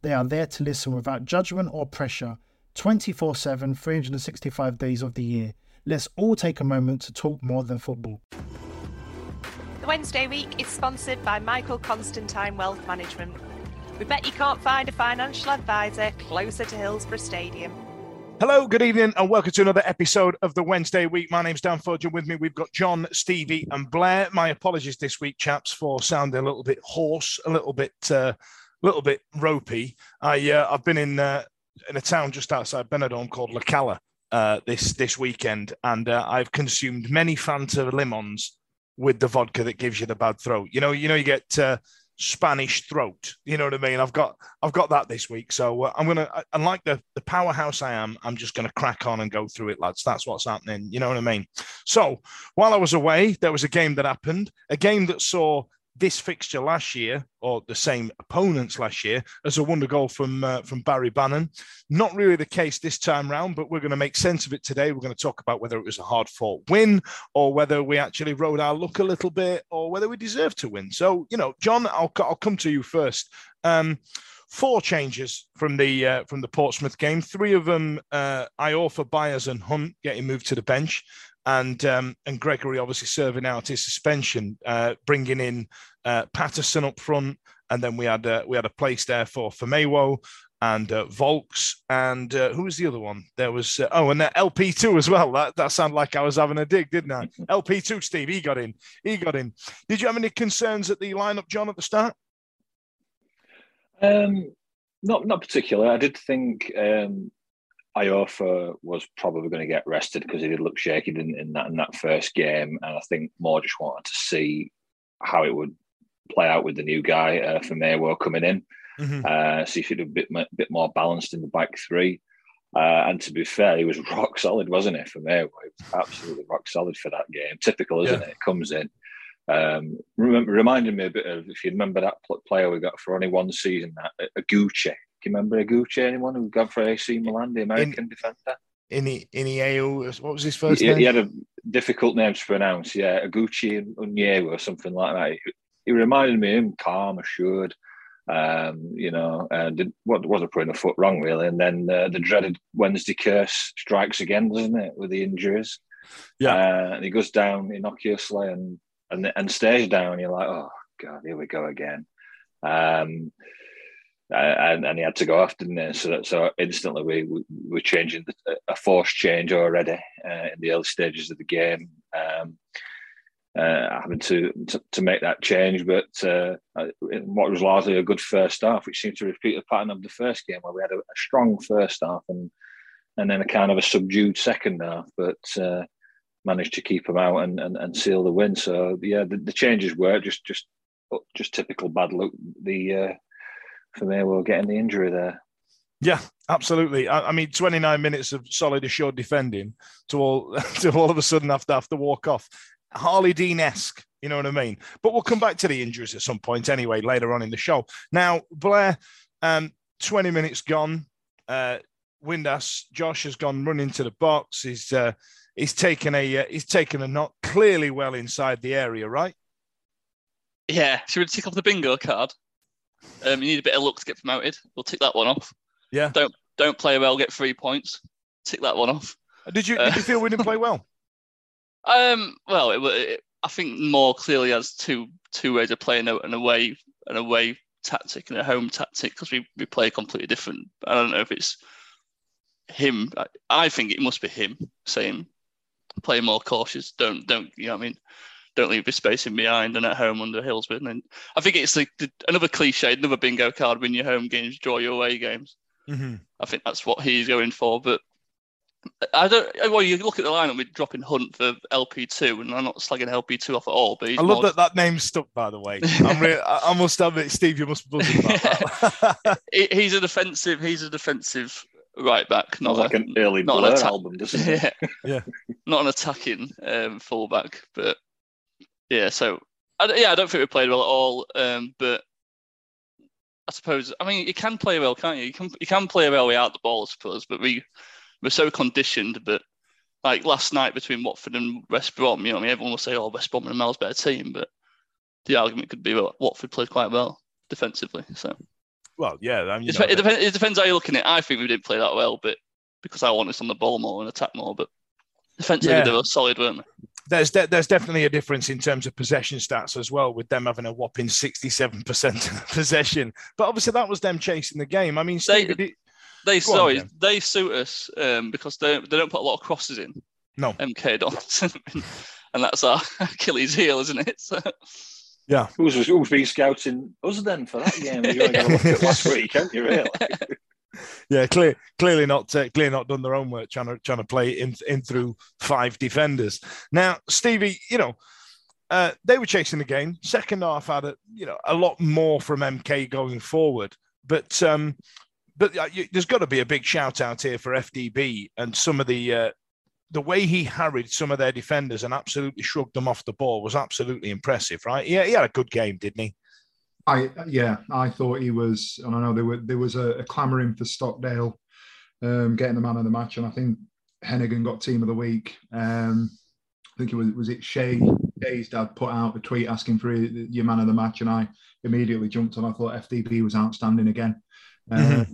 They are there to listen without judgment or pressure 24 7, 365 days of the year. Let's all take a moment to talk more than football. The Wednesday week is sponsored by Michael Constantine Wealth Management. We bet you can't find a financial advisor closer to Hillsborough Stadium. Hello, good evening, and welcome to another episode of the Wednesday week. My name's Dan Fudge, and with me we've got Jon, Stevie, and Blair. My apologies this week, chaps, for sounding a little bit hoarse, a little bit uh, little bit ropey. I uh, I've been in uh, in a town just outside Benidorm called La Cala uh, this this weekend, and uh, I've consumed many Fanta lemons with the vodka that gives you the bad throat. You know, you know, you get uh, Spanish throat. You know what I mean? I've got I've got that this week, so uh, I'm gonna. Unlike the the powerhouse I am, I'm just gonna crack on and go through it, lads. That's what's happening. You know what I mean? So while I was away, there was a game that happened, a game that saw this fixture last year, or the same opponents last year, as a wonder goal from uh, from Barry Bannan. Not really the case this time round, but we're going to make sense of it today. We're going to talk about whether it was a hard fought win, or whether we actually rode our luck a little bit, or whether we deserved to win. So, you know, Jon, I'll I'll come to you first. Um, four changes from the uh, from the Portsmouth game. Three of them, uh, Iorfa, Byers, and Hunt getting moved to the bench and um, and Gregory obviously serving out his suspension, uh, bringing in uh, Paterson up front, and then we had uh, we had a place there for Famewo and uh, Vaulks, and uh, who was the other one? There was uh, oh, and LP two as well. That that sounded like I was having a dig, didn't I? LP two, Steve, he got in. He got in. Did you have any concerns at the lineup, Jon, at the start? Um, not not particularly. I did think um, Iorfa was probably going to get rested because he did look shaky in, in that in that first game, and I think more just wanted to see how it would play out with the new guy uh, Famewo coming in, mm-hmm. uh, see if he'd a bit bit more balanced in the back three. Uh, and to be fair, he was rock solid, wasn't it? For He was absolutely rock solid for that game. Typical, isn't yeah. it? Comes in. Um, remember, reminded me a bit of if you remember that player we got for only one season, that Gucci you remember Oguchi? Anyone who got for AC Milan, the American in, defender? Ini Inieu, what was his first he, name? He had a difficult name to pronounce. Yeah, Oguchi and Onyewu or something like that. He, he, reminded me of him, calm, assured. Um, you know, and did, what wasn't putting a foot wrong really. And then uh, the dreaded Wednesday curse strikes again, doesn't it, with the injuries? Yeah, uh, and he goes down innocuously and and and stays down. You're like, oh god, here we go again. Um, and, and he had to go off, didn't he? So, so instantly we, we were changing the, a forced change already uh, in the early stages of the game, um, uh, having to, to, to make that change. But uh, what was largely a good first half, which seemed to repeat the pattern of the first game, where we had a, a strong first half and and then a kind of a subdued second half, but uh, managed to keep them out and, and, and seal the win. So yeah, the, the changes were just just just typical bad luck. The uh, for me, we're getting the injury there. Yeah, absolutely. I, I, mean, 29 minutes of solid assured defending to all to all of a sudden have to have to walk off. Harlee Dean esque, you know what I mean? But we'll come back to the injuries at some point anyway, later on in the show. Now, Blair, um, 20 minutes gone. Uh, Windass, Josh has gone running to the box. He's uh, he's taken a uh, he's taken a knock clearly well inside the area, right? Yeah, should we tick off the bingo card? Um, you need a bit of luck to get promoted. We'll tick that one off. Yeah. Don't don't play well, get three points. Tick that one off. Did you did you feel we didn't play well? Um, well, it, it, I think more clearly has two two ways of playing an away an away tactic and a home tactic because we, we play completely different. I don't know if it's him. I, I think it must be him saying play more cautious. Don't don't you know what I mean? Don't leave the space in behind and at home under Hillsborough. And I think it's like the, another cliche, another bingo card: win your home games, draw your away games. Mm-hmm. I think that's what he's going for. But I don't. Well, you look at the lineup with dropping Hunt for LP2, and I'm not slagging LP2 off at all. But I love that that name's stuck. By the way, I'm really, I must admit, Steve, you must be buzzing about that. he's a defensive. He's a defensive right back, not like a, an early not Blur an attack- album, doesn't it? yeah, Yeah. not an attacking um, fullback. But yeah, so I, yeah, I don't think we played well at all. Um, but I suppose I mean you can play well, can't you? You can you can play well without the ball, I suppose. But we we're so conditioned. But like last night between Watford and West Brom, you know, I mean, everyone will say, "Oh, West Brom and a miles better team," but the argument could be well, Watford played quite well defensively. So well, yeah, I mean, it, know, dep- it, depends, it depends how you're looking at it. I think we didn't play that well, but because I want us on the ball more and attack more. But defensively, Yeah. they were solid, weren't they? There's de- there's definitely a difference in terms of possession stats as well, with them having a whopping 67% possession. But obviously, that was them chasing the game. I mean, They- Steve, did- They Go on, sorry, then. they suit us um, because they they don't put a lot of crosses in. No. MK don't, and that's our Achilles heel, isn't it? So, Who's, who's been scouting us then for that game? You only got to look at last week, haven't you, really? yeah, clear, clearly not uh, clearly not done their own work trying to trying to play in in through five defenders. Now, Stevie, you know. Uh, they were chasing the game. Second half had a you know a lot more from MK going forward, but um, but uh, you, there's got to be a big shout out here for FDB and some of the uh, the way he harried some of their defenders and absolutely shrugged them off the ball was absolutely impressive, right? Yeah, he had a good game, didn't he? I yeah, I thought he was, and I know there were there was a, a clamouring for Stockdale um, getting the man of the match, and I think Heneghan got team of the week. Um, I think it was was it Shay Shay's dad put out a tweet asking for your man of the match, and I immediately jumped on. I thought FDB was outstanding again. Uh,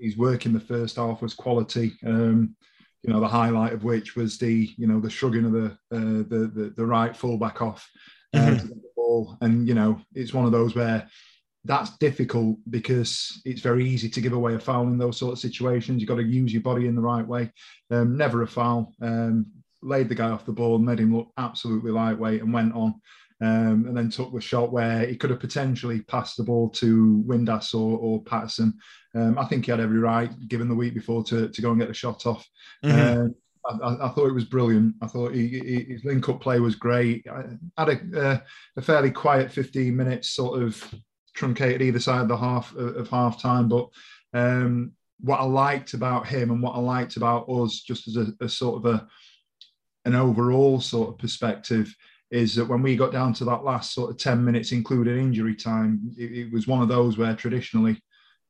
His work in the first half was quality. Um, you know, the highlight of which was the you know the shrugging of the uh, the, the the right fullback off uh, To get the ball, and you know it's one of those where that's difficult because it's very easy to give away a foul in those sort of situations. You've got to use your body in the right way. Um, never a foul. Um, laid the guy off the ball, made him look absolutely lightweight, and went on. Um, and then took the shot where he could have potentially passed the ball to Windass or, or Paterson. Um, I think he had every right, given the week before, to, to go and get the shot off. Mm-hmm. Um, I, I- thought it was brilliant. I thought he, he, his link up play was great. I had a, uh, a fairly quiet 15 minutes, sort of truncated either side of the half of, of half time. But um, what I liked about him and what I liked about us, just as a, a sort of a an overall sort of perspective, is that when we got down to that last sort of 10 minutes, including injury time, it, it was one of those where traditionally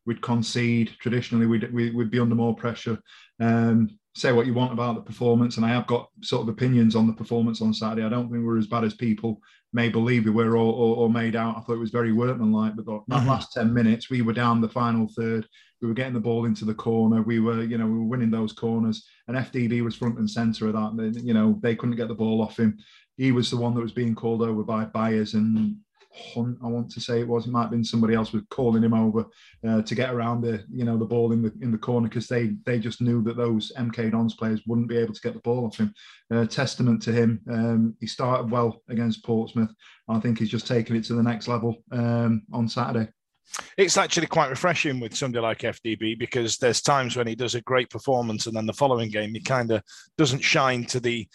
we'd concede, traditionally we'd, we, would be under more pressure. Um, say what you want about the performance, and I have got sort of opinions on the performance on Saturday. I don't think we're as bad as people may believe we were or, or, or made out. I thought it was very workmanlike, but that Mhm. last 10 minutes, we were down the final third. We were getting the ball into the corner. We were, you know, we were winning those corners, and FDB was front and center of that. You know, they couldn't get the ball off him. He was the one that was being called over by Byers and Hunt. I want to say it was. It might have been somebody else was calling him over uh, to get around the, you know, the ball in the in the corner because they they just knew that those MK Dons players wouldn't be able to get the ball off him. Uh, testament to him. Um, he started well against Portsmouth. I think he's just taken it to the next level um, on Saturday. it's actually quite refreshing with somebody like FDB because there's times when he does a great performance and then the following game he kind of doesn't shine to the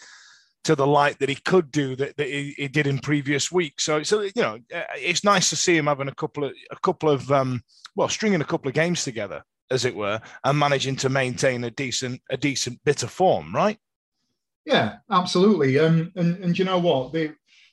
to the light that he could do that, that he, he did in previous weeks. So so you know uh, it's nice to see him having a couple of a couple of um, well stringing a couple of games together as it were and managing to maintain a decent a decent bit of form, right? Yeah, absolutely. Um, and and you know what? They,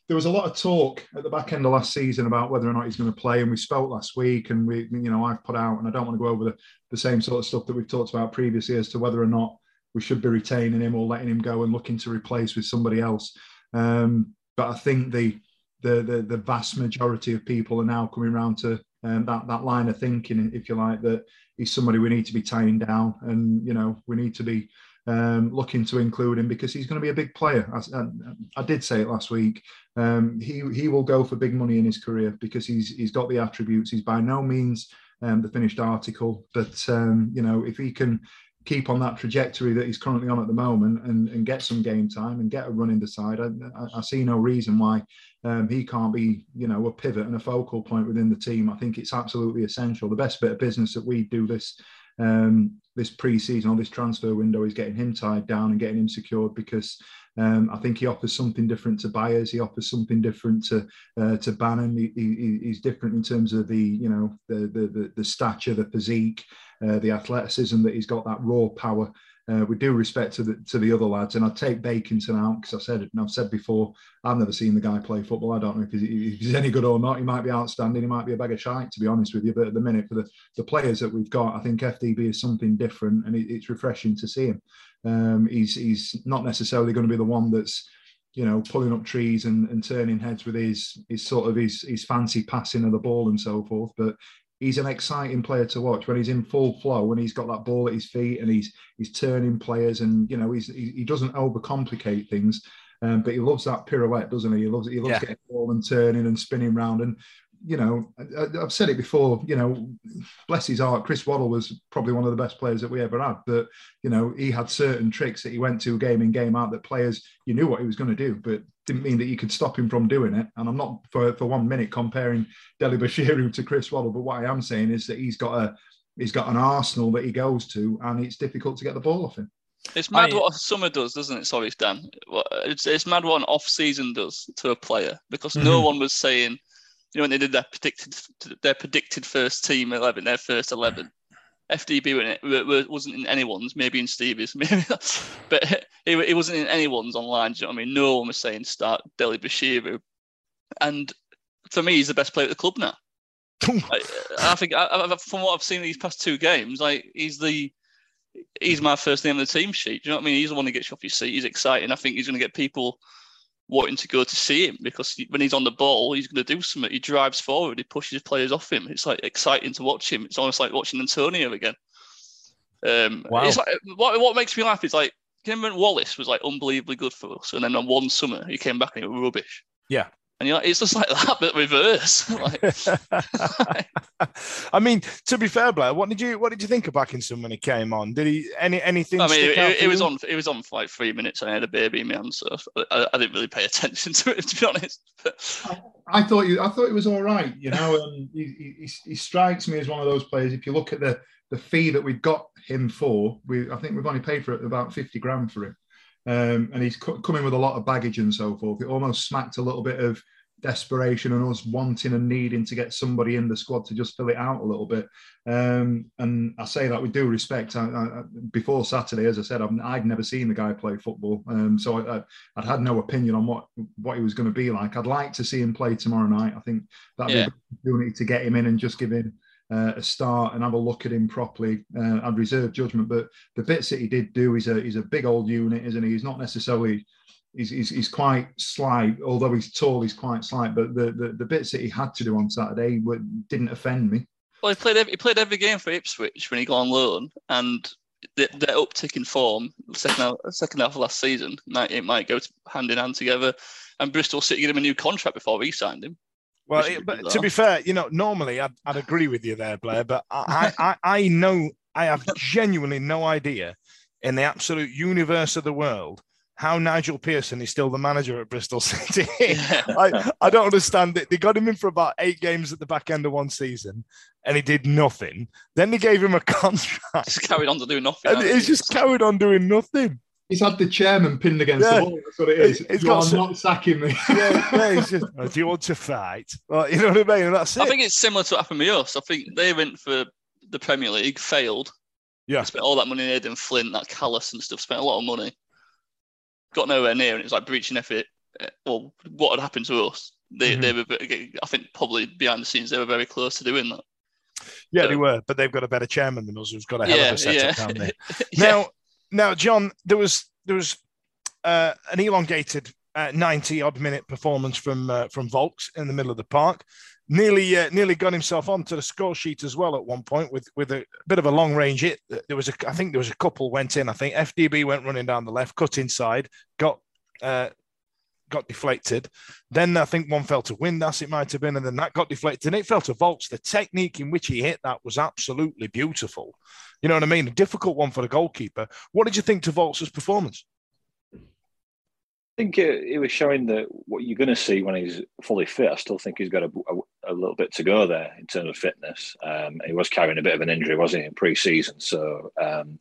there was a lot of talk at the back end of last season about whether or not he's going to play, and we spoke last week, and we, you know, I've put out, and I don't want to go over the, the same sort of stuff that we've talked about previously as to whether or not we should be retaining him or letting him go and looking to replace with somebody else. Um, but I think the, the the the vast majority of people are now coming around to um, that that line of thinking, if you like, that he's somebody we need to be tying down, and you know we need to be um, looking to include him because he's going to be a big player. I, I, I did say it last week. Um, he he will go for big money in his career because he's he's got the attributes. He's by no means um, the finished article, but um, you know if he can keep on that trajectory that he's currently on at the moment and, and get some game time and get a run in the side, I, I, I see no reason why um, he can't be, you know, a pivot and a focal point within the team. I think it's absolutely essential. The best bit of business that we do this um, this pre-season or this transfer window is getting him tied down and getting him secured because um, I think he offers something different to Byers. He offers something different to uh, to Bannan. He, he, he's different in terms of the you know the the the, the stature, the physique, uh, the athleticism that he's got that raw power uh, with due respect to the to the other lads, and I take Bakinson out because I said and I've said before, I've never seen the guy play football. I don't know if he's, if he's, any good or not. He might be outstanding. He might be a bag of shite, to be honest with you. But at the minute, for the, the players that we've got, I think FDB is something different, and it, it's refreshing to see him. Um, he's he's not necessarily going to be the one that's you know pulling up trees and, and turning heads with his his sort of his his fancy passing of the ball and so forth. But he's an exciting player to watch. When he's in full flow when he's got that ball at his feet and he's he's turning players and you know he's he, he doesn't overcomplicate things um, but he loves that pirouette doesn't he? He loves he loves Yeah. getting ball and turning and spinning round. And you know I, I've said it before you know bless his heart Chris Waddle was probably one of the best players that we ever had but you know he had certain tricks that he went to game in game out that players you knew what he was going to do but didn't mean that you could stop him from doing it and I'm not for, for one minute comparing Dele-Bashiru to Chris Waddle, but what I am saying is that he's got a he's got an arsenal that he goes to, and it's difficult to get the ball off him. It's mad I- what a summer does, doesn't it? Sorry, Dan. It's, it's mad what an off season does to a player because no Mhm. one was saying, you know, when they did their predicted their predicted first team eleven, their first eleven. FDB in it, were- were- wasn't in anyone's, maybe in Stevie's, maybe, but it, it wasn't in anyone's online. Do you know what I mean? No one was saying start Dele-Bashiru, and for me, he's the best player at the club now. I, I think I, I, from what I've seen these past two games, like he's the he's my first name on the team sheet. Do you know what I mean? He's the one that gets you off your seat. He's exciting. I think he's going to get people wanting to go to see him because he- when he's on the ball, he's going to do something. He drives forward. He pushes players off him. It's like exciting to watch him. It's almost like watching Antonio again. Um, Wow. It's like what what makes me laugh is like. And Wallace was like unbelievably good for us, and then on one summer he came back and he was rubbish. Yeah. And you're like, it's just like that, but reverse. like, I mean, to be fair, Blair, what did you what did you think of Bakinson when he came on? Did he any anything? I mean, stick it, out it, it was on. It was on for like three minutes. and I had a baby in my hand, so I, I didn't really pay attention to it, to be honest. But I thought you, I thought it was all right. You know, um, he, he, he strikes me as one of those players. If you look at the the fee that we got him for, we I think we've only paid for it about fifty grand for him, um, and he's co- coming with a lot of baggage and so forth. It almost smacked a little bit of desperation and us wanting and needing to get somebody in the squad to just fill it out a little bit. Um, and I say that with due respect. I, I, before Saturday, as I said, I've, I'd never seen the guy play football, um, so I, I'd had no opinion on what what he was going to be like. I'd like to see him play tomorrow night. I think that'd Yeah. be a good opportunity to get him in and just give him uh, a start and have a look at him properly. Uh, I'd reserve judgment, but the bits that he did do, he's a he's a big old unit, isn't he? He's not necessarily. He's, he's, he's quite slight, although he's tall. He's quite slight, but the, the, the bits that he had to do on Saturday were, didn't offend me. well, he played. Every, he played every game for Ipswich when he got on loan, and the, the uptick in form second half, second half of last season might it might go hand in hand together. And Bristol City gave him a new contract before we signed him. Well, it- but to be fair, you know, normally I'd, I'd agree with you there, Blair, but I, I, I know I have genuinely no idea in the absolute universe of the world how Nigel Pearson is still the manager at Bristol City. I, I don't understand it. They got him in for about eight games at the back end of one season and he did nothing. Then they gave him a contract Just carried on to do nothing. and he's just carried on doing nothing. He's had the chairman pinned against Yeah. the wall. That's what it is. He- he's you got are some- not sacking me. Yeah, yeah, he's just, "Oh, do you want to fight? Well, you know what I mean? And that's it. I think it's similar to what happened with us. I think they went for the Premier League, failed. Yeah. Spent all that money in Aden Flint, that callous and stuff, spent a lot of money. Got nowhere near, and it was like breaching effort. Uh, Well, what had happened to us? They, Mhm. they were, I think, probably behind the scenes, they were very close to doing that. yeah, they were, but they've got a better chairman than us who's got a hell yeah, of a setup yeah. down there. yeah. Now, Now, Jon, there was there was uh, an elongated uh, 90 odd minute performance from uh, from Vaulks in the middle of the park. Nearly uh, nearly got himself onto the score sheet as well at one point with with a bit of a long range hit. There was a I think there was a couple went in. I think FDB went running down the left, cut inside, got uh, got deflected. Then I think one fell to Windass, it might have been, and then that got deflected and it fell to Vaulks. The technique in which he hit that was absolutely beautiful. You know what I mean? A difficult one for the goalkeeper. What did you think to Vaulks' performance? I think it, it, was showing that what you're going to see when he's fully fit. I still think he's got a, a, a little bit to go there in terms of fitness. Um, he was carrying a bit of an injury, wasn't he, in pre-season? So um,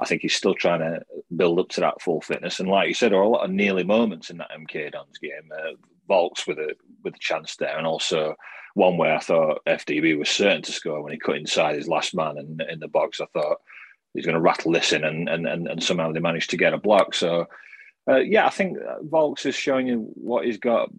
I think he's still trying to build up to that full fitness. And like you said, there are a lot of nearly moments in that MK Dons game. Uh, Vaulks with a with a chance there, and also one where I thought FDB was certain to score when he cut inside his last man in, in the box. I thought he's going to rattle this in, and, and and and somehow they managed to get a block. So uh, yeah, I think Vaulks is showing you what he's got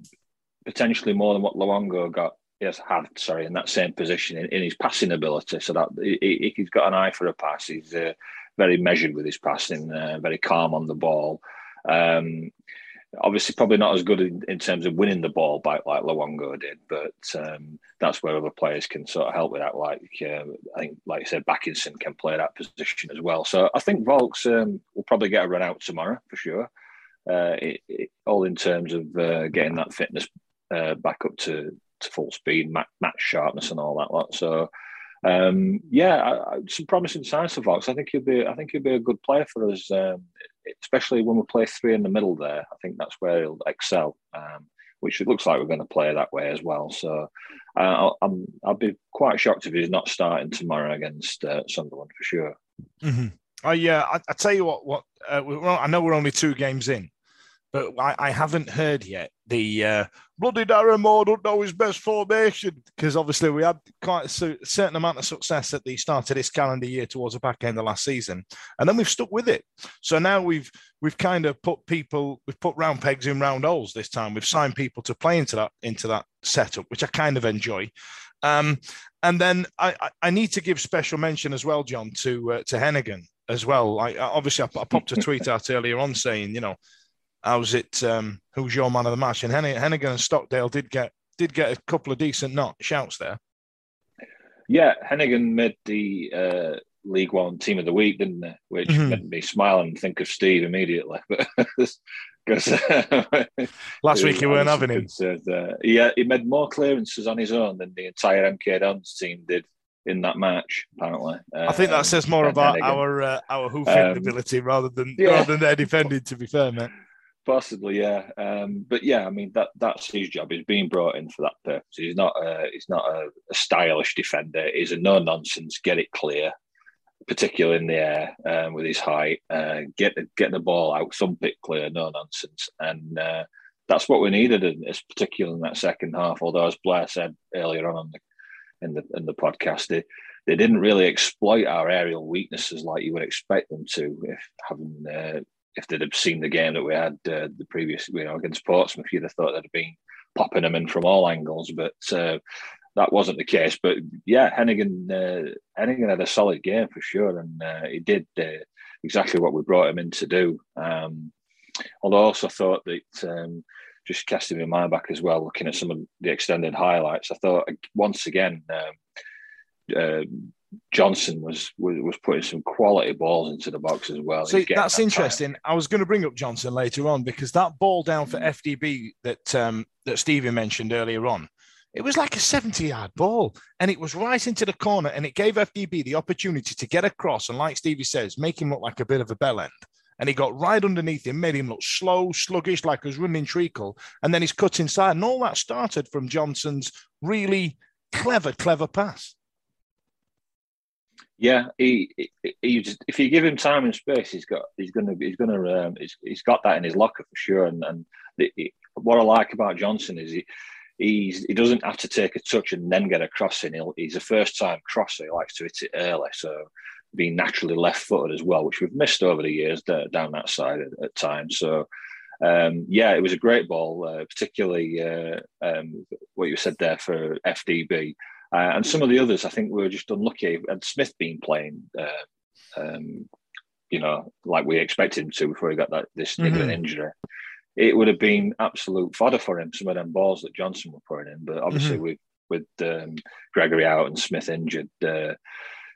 potentially more than what Luongo got. Yes, had sorry in that same position in, in his passing ability. So that he, has got an eye for a pass. He's uh, very measured with his passing, uh, very calm on the ball. Um, obviously, probably not as good in, in, terms of winning the ball back like Luongo did, but um, that's where other players can sort of help with that. Like uh, I think, like you said, Bakinson can play that position as well. So I think Vaulks um, will probably get a run out tomorrow for sure uh, it, it, all in terms of uh, getting that fitness uh, back up to, to full speed, match, match sharpness, and all that lot. So, um, yeah, I, I, some promising signs for Vaulks. I think he'll be. I think he'll be a good player for us, um, especially when we play three in the middle. There, I think that's where he'll excel. Um, which it looks like we're going to play that way as well. So, uh, I'll, I'll be quite shocked if he's not starting tomorrow against uh, Sunderland for sure. Mm-hmm. Oh yeah, I, I, tell you what. What uh, I know we're only two games in, but I, I haven't heard yet the uh, bloody Darren Moore don't know his best formation because obviously we had quite a certain amount of success at the start of this calendar year towards the back end of last season, and then we've stuck with it. So now we've we've kind of put people we've put round pegs in round holes this time. We've signed people to play into that into that setup, which I kind of enjoy. Um, and then I, I need to give special mention as well, Jon, to uh, to Heneghan as well. I, obviously I, I popped a tweet out earlier on saying, you know, how's it? Um, who's your man of the match? And Heneghan and Stockdale did get did get a couple of decent not shouts there. Yeah, Heneghan made the uh, League One Team of the Week, didn't they? Which mm-hmm. made me smile and think of Steve immediately. Because last week you weren't having him. Uh, yeah, he made more clearances on his own than the entire MK Dons team did in that match. Apparently, I think that um, says more about Heneghan. our uh, our hoofing um, ability rather than yeah. rather than their defending. To be fair, mate. Possibly, yeah. Um, but yeah, I mean that that's his job. He's being brought in for that purpose. He's not a he's not a, a stylish defender. He's a no nonsense, get it clear, particularly in the air um, with his height. Uh, get the get the ball out, thump it clear, no nonsense, and uh, that's what we needed, in, particularly in that second half. Although, as Blair said earlier on the, in the in the podcast, they, they didn't really exploit our aerial weaknesses like you would expect them to, if having uh, if they'd have seen the game that we had uh, the previous, you know, against Portsmouth, you'd have thought they'd have been popping them in from all angles, but uh, that wasn't the case. But yeah, Heneghan, uh, Heneghan had a solid game for sure, and uh, he did uh, exactly what we brought him in to do. Um, although I also thought that. Um, just casting my mind back as well, looking at some of the extended highlights, I thought once again um, uh, Johnson was, was, was putting some quality balls into the box as well. See, that's that interesting. Time. I was going to bring up Johnson later on because that ball down for FDB that um, that Stevie mentioned earlier on, it was like a 70 yard ball and it was right into the corner and it gave FDB the opportunity to get across and, like Stevie says, make him look like a bit of a bell end. And he got right underneath him, made him look slow, sluggish, like he was running treacle. And then he's cut inside. And all that started from Johnson's really clever, clever pass. Yeah, he, he, he just, if you give him time and space, he's got he's gonna he's gonna um, he's, he's got that in his locker for sure. And and the, he, what I like about Johnson is he he's he doesn't have to take a touch and then get a crossing. He'll, he's a first time crosser. He likes to hit it early, so being naturally left footed as well, which we've missed over the years down that side at, at times. So. Um, yeah, it was a great ball, uh, particularly uh, um, what you said there for FDB. Uh, and some of the others, I think, we were just unlucky. Had Smith been playing, uh, um, you know, like we expected him to before he got that this Mhm. injury. It would have been absolute fodder for him. Some of them balls that Johnson were putting in, but obviously with with um, Gregory out and Smith injured, uh,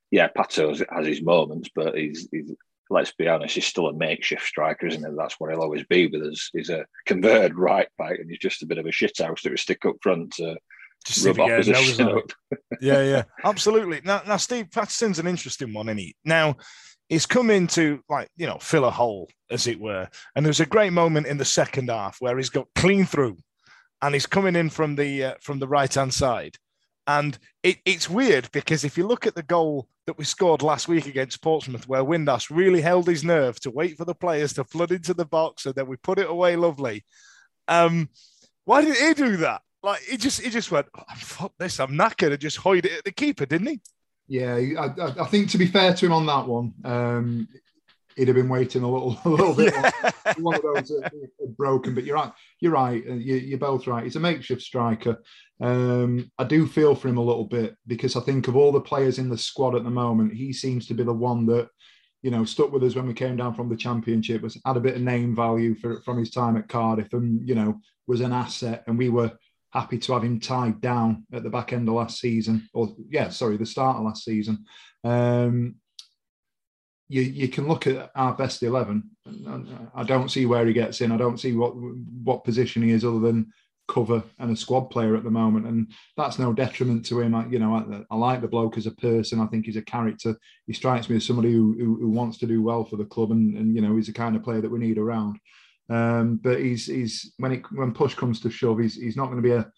yeah, Pato has- his moments, but he's, he's let's be honest, he's still a makeshift striker, isn't he? That's what he'll always be with us. He's a converted right back, and he's just a bit of a shithouse that we stick up front to Just see if he gets nose opposition on it. yeah, yeah, absolutely. Now, now Steve Paterson's an interesting one, isn't he? Now, he's come in to like you know fill a hole, as it were. And there's a great moment in the second half where he's got clean through, and he's coming in from the uh, from the right hand side. And it, it's weird because if you look at the goal that we scored last week against Portsmouth, where Windass really held his nerve to wait for the players to flood into the box, and then we put it away lovely. Um, why did he do that? Like he just he just went, oh, fuck this, I'm knackered, and just hoid it at the keeper, didn't he? Yeah, I, I- think to be fair to him on that one, um, he'd have been waiting a little, a little bit. longer. one of those are broken. But you're right. You're right. You, you're both right. He's a makeshift striker. Um, I do feel for him a little bit because I think of all the players in the squad at the moment, he seems to be the one that you know stuck with us when we came down from the championship. Was had a bit of name value for from his time at Cardiff, and you know was an asset, and we were happy to have him tied down at the back end of last season, or yeah, sorry, the start of last season. Um, you you can look at our best eleven. I don't see where he gets in. I don't see what what position he is other than cover and a squad player at the moment, and that's no detriment to him. I, you know, I, I like the bloke as a person. I think he's a character. He strikes me as somebody who, who, who wants to do well for the club, and, and you know, he's the kind of player that we need around. Um, but he's he's when it when push comes to shove, he's he's not going to be a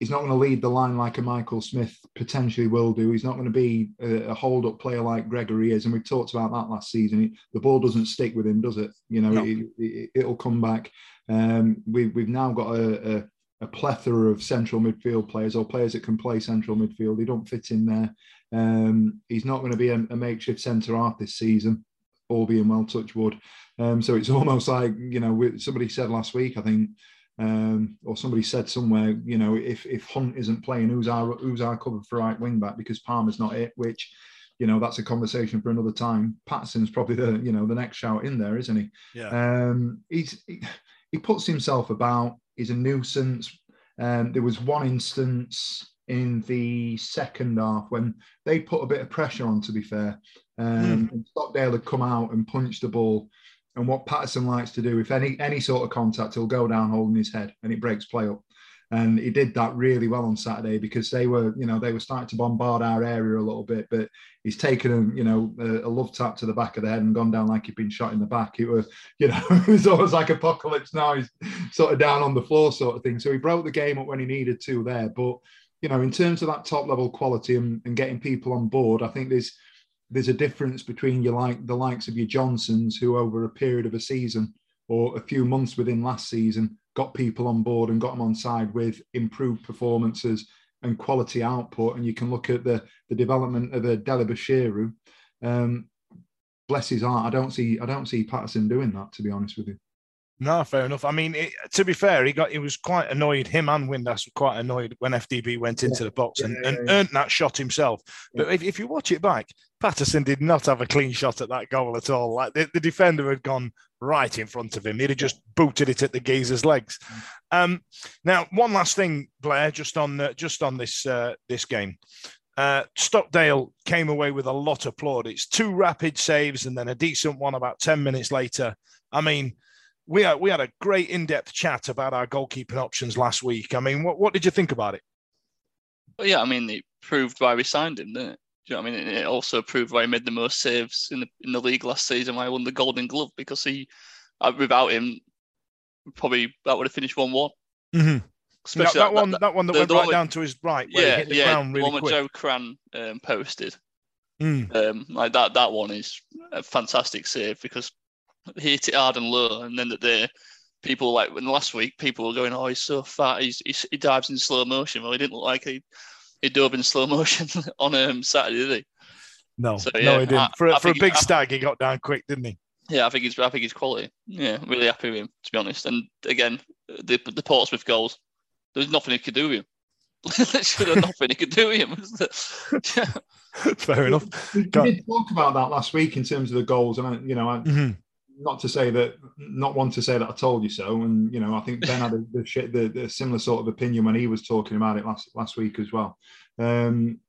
he's not going to lead the line like a Michael Smith potentially will do. He's not going to be a, a hold up player like Gregory is, and we've talked about that last season. He- the ball doesn't stick with him, does it? You know, No. it, it, will come back. Um, we, we've now got a, a, a plethora of central midfield players or players that can play central midfield. He don't fit in there. Um, he's not going to be a, a makeshift centre half this season, all being well, touch wood. Um, so it's almost like you know somebody said last week, I think, um, or somebody said somewhere, you know, if if Hunt isn't playing, who's our who's our cover for right wing back because Palmer's not it, which. You know that's a conversation for another time. Paterson's probably the you know the next shout in there, isn't he? Yeah. Um, he's he, he puts himself about. He's a nuisance. Um, there was one instance in the second half when they put a bit of pressure on. To be fair, um, and Stockdale had come out and punched the ball. And what Paterson likes to do, if any any sort of contact, he'll go down holding his head, and it breaks play up. And he did that really well on Saturday because they were, you know, they were starting to bombard our area a little bit. But he's taken a, you know, a, a love tap to the back of the head and gone down like he'd been shot in the back. It was, you know, it was almost like apocalypse now. He's sort of down on the floor, sort of thing. So he broke the game up when he needed to there. But you know, in terms of that top level quality and, and getting people on board, I think there's there's a difference between you like the likes of your Johnsons, who over a period of a season or a few months within last season got people on board and got them on side with improved performances and quality output. And you can look at the the development of a Dele-Bashiru. Um, bless his heart, I don't see I don't see Paterson doing that. To be honest with you. No, fair enough. I mean, it, to be fair, he got he was quite annoyed. Him and Windass were quite annoyed when FDB went into the box and, Yeah, and yeah, yeah. earned that shot himself. But if, if you watch it back, Paterson did not have a clean shot at that goal at all. Like the, the defender had gone right in front of him. He'd have just booted it at the geezer's legs. Um, now, one last thing, Blair, just on uh, just on this uh, this game. Uh, Stockdale came away with a lot of plaudits. Two rapid saves and then a decent one about ten minutes later. I mean, we had, we had a great in-depth chat about our goalkeeping options last week. I mean, what, what did you think about it? But yeah, I mean, it proved why we signed him, didn't it? Do you know what I mean? It also proved why he made the most saves in the in the league last season. Why he won the Golden Glove because he, uh, without him, probably that would have finished one one. Mm-hmm. Especially that, one, that, one that the- went the right with- down to his right, where he yeah, hit the yeah, really one quick. Joe Cran um, posted. Mm. Um, like that, that one is a fantastic save because hit it hard and low, and then that the people like when last week people were going, "Oh, he's so fat, he's, he's he dives in slow motion." Well, he didn't look like he he dove in slow motion on um, Saturday, did he? No, So, no, he didn't. I- for, I for a big I- stag, he got down quick, didn't he? Yeah, I think he's I think he's quality. Yeah, really happy with him to be honest. And again, the the Portsmouth goals, there's nothing he could do with him. literally nothing he could do with him. Fair enough. We, we did talk about that last week in terms of the goals, and I, you know, I, mm-hmm. Not to say that, not one to say that I told you so, and you know, I think Ben had a, the, the, the, similar sort of opinion when he was talking about it last last week as well. Um,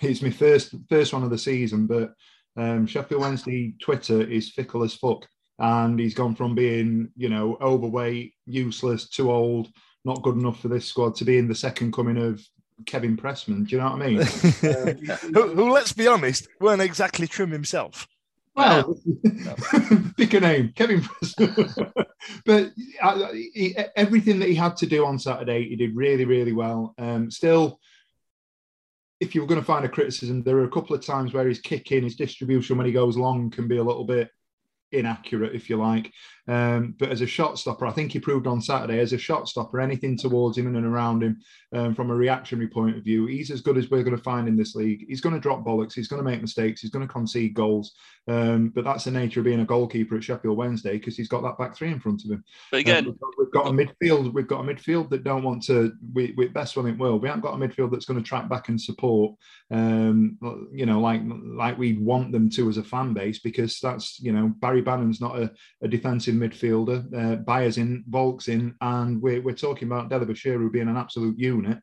it's my first first one of the season, but um, Sheffield Wednesday Twitter is fickle as fuck, and he's gone from being you know overweight, useless, too old, not good enough for this squad to being the second coming of Kevin Pressman. Do you know what I mean? um, who, who, let's be honest, weren't exactly trim himself. Well, pick a name, Kevin but uh, he, everything that he had to do on Saturday, he did really, really well. Um, still, if you were going to find a criticism, there are a couple of times where his kicking, his distribution when he goes long can be a little bit inaccurate, if you like. Um, but as a shot stopper, I think he proved on Saturday, as a shot stopper, anything towards him and around him, um, from a reactionary point of view, he's as good as we're going to find in this league. He's going to drop bollocks, he's going to make mistakes, he's going to concede goals. Um, but that's the nature of being a goalkeeper at Sheffield Wednesday because he's got that back three in front of him. But again, um, we've, got, we've, got, a midfield. We've got a midfield that don't want to. We, we best the world. We haven't got a midfield that's going to track back and support. Um, you know, like like we want them to as a fan base because that's you know Barry Bannan's not a, a defensive midfielder uh, Byers in, Vaulks' in, and we're, we're talking about Dele-Bashiru being an absolute unit.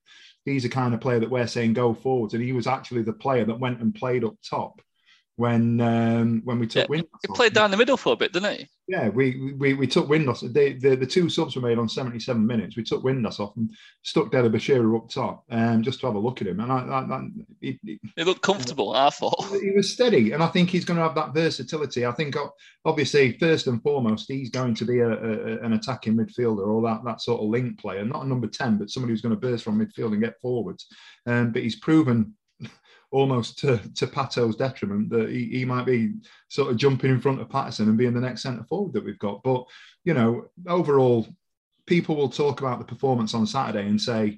He's the kind of player that we're saying go forwards, and he was actually the player that went and played up top when um, when we took yeah, He played down the middle for a bit, didn't he? Yeah, we we, we took Windass. The, the, the two subs were made on 77 minutes. We took Windass off and stuck Dele-Bashiru up top um, just to have a look at him. And I, I, I he, he, looked comfortable, I thought. He was steady. And I think he's going to have that versatility. I think, obviously, first and foremost, he's going to be a, a, an attacking midfielder or that, that sort of link player. Not a number 10, but somebody who's going to burst from midfield and get forwards. Um, but he's proven almost to, to Pato's detriment that he, he might be sort of jumping in front of Paterson and being the next centre forward that we've got. But, you know, overall, people will talk about the performance on Saturday and say,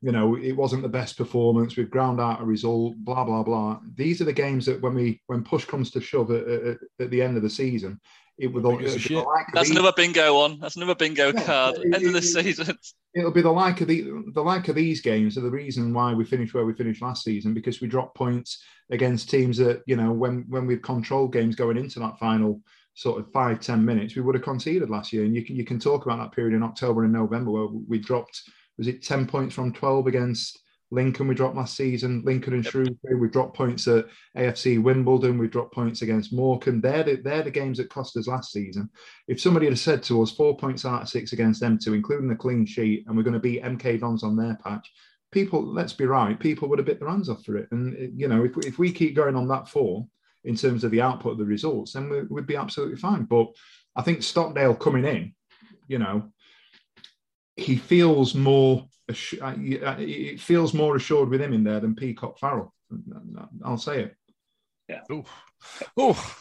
you know, it wasn't the best performance. We've ground out a result, blah blah blah. These are the games that when we when push comes to shove at, at, at the end of the season, it would. Oh like That's another bingo one. That's another bingo yeah, card. It, End of the season. It'll be the like of the the like of these games are the reason why we finished where we finished last season because we dropped points against teams that you know when when we've controlled games going into that final sort of five ten minutes we would have conceded last year and you can you can talk about that period in October and November where we dropped was it ten points from twelve against Lincoln we dropped last season. Lincoln and Shrewsbury we dropped points at AFC Wimbledon. We dropped points against Morecambe. They're the, they're the games that cost us last season. If somebody had said to us four points out of six against them two, including the clean sheet, and we're going to beat MK Dons on their patch, people let's be right, people would have bit their hands off for it. And eh, you know if if we keep going on that form in terms of the output of the results, then we, we'd be absolutely fine. But I think Stockdale coming in, you know, he feels more it feels more assured with him in there than Peacock Farrell. I'll say it. Yeah. Oh,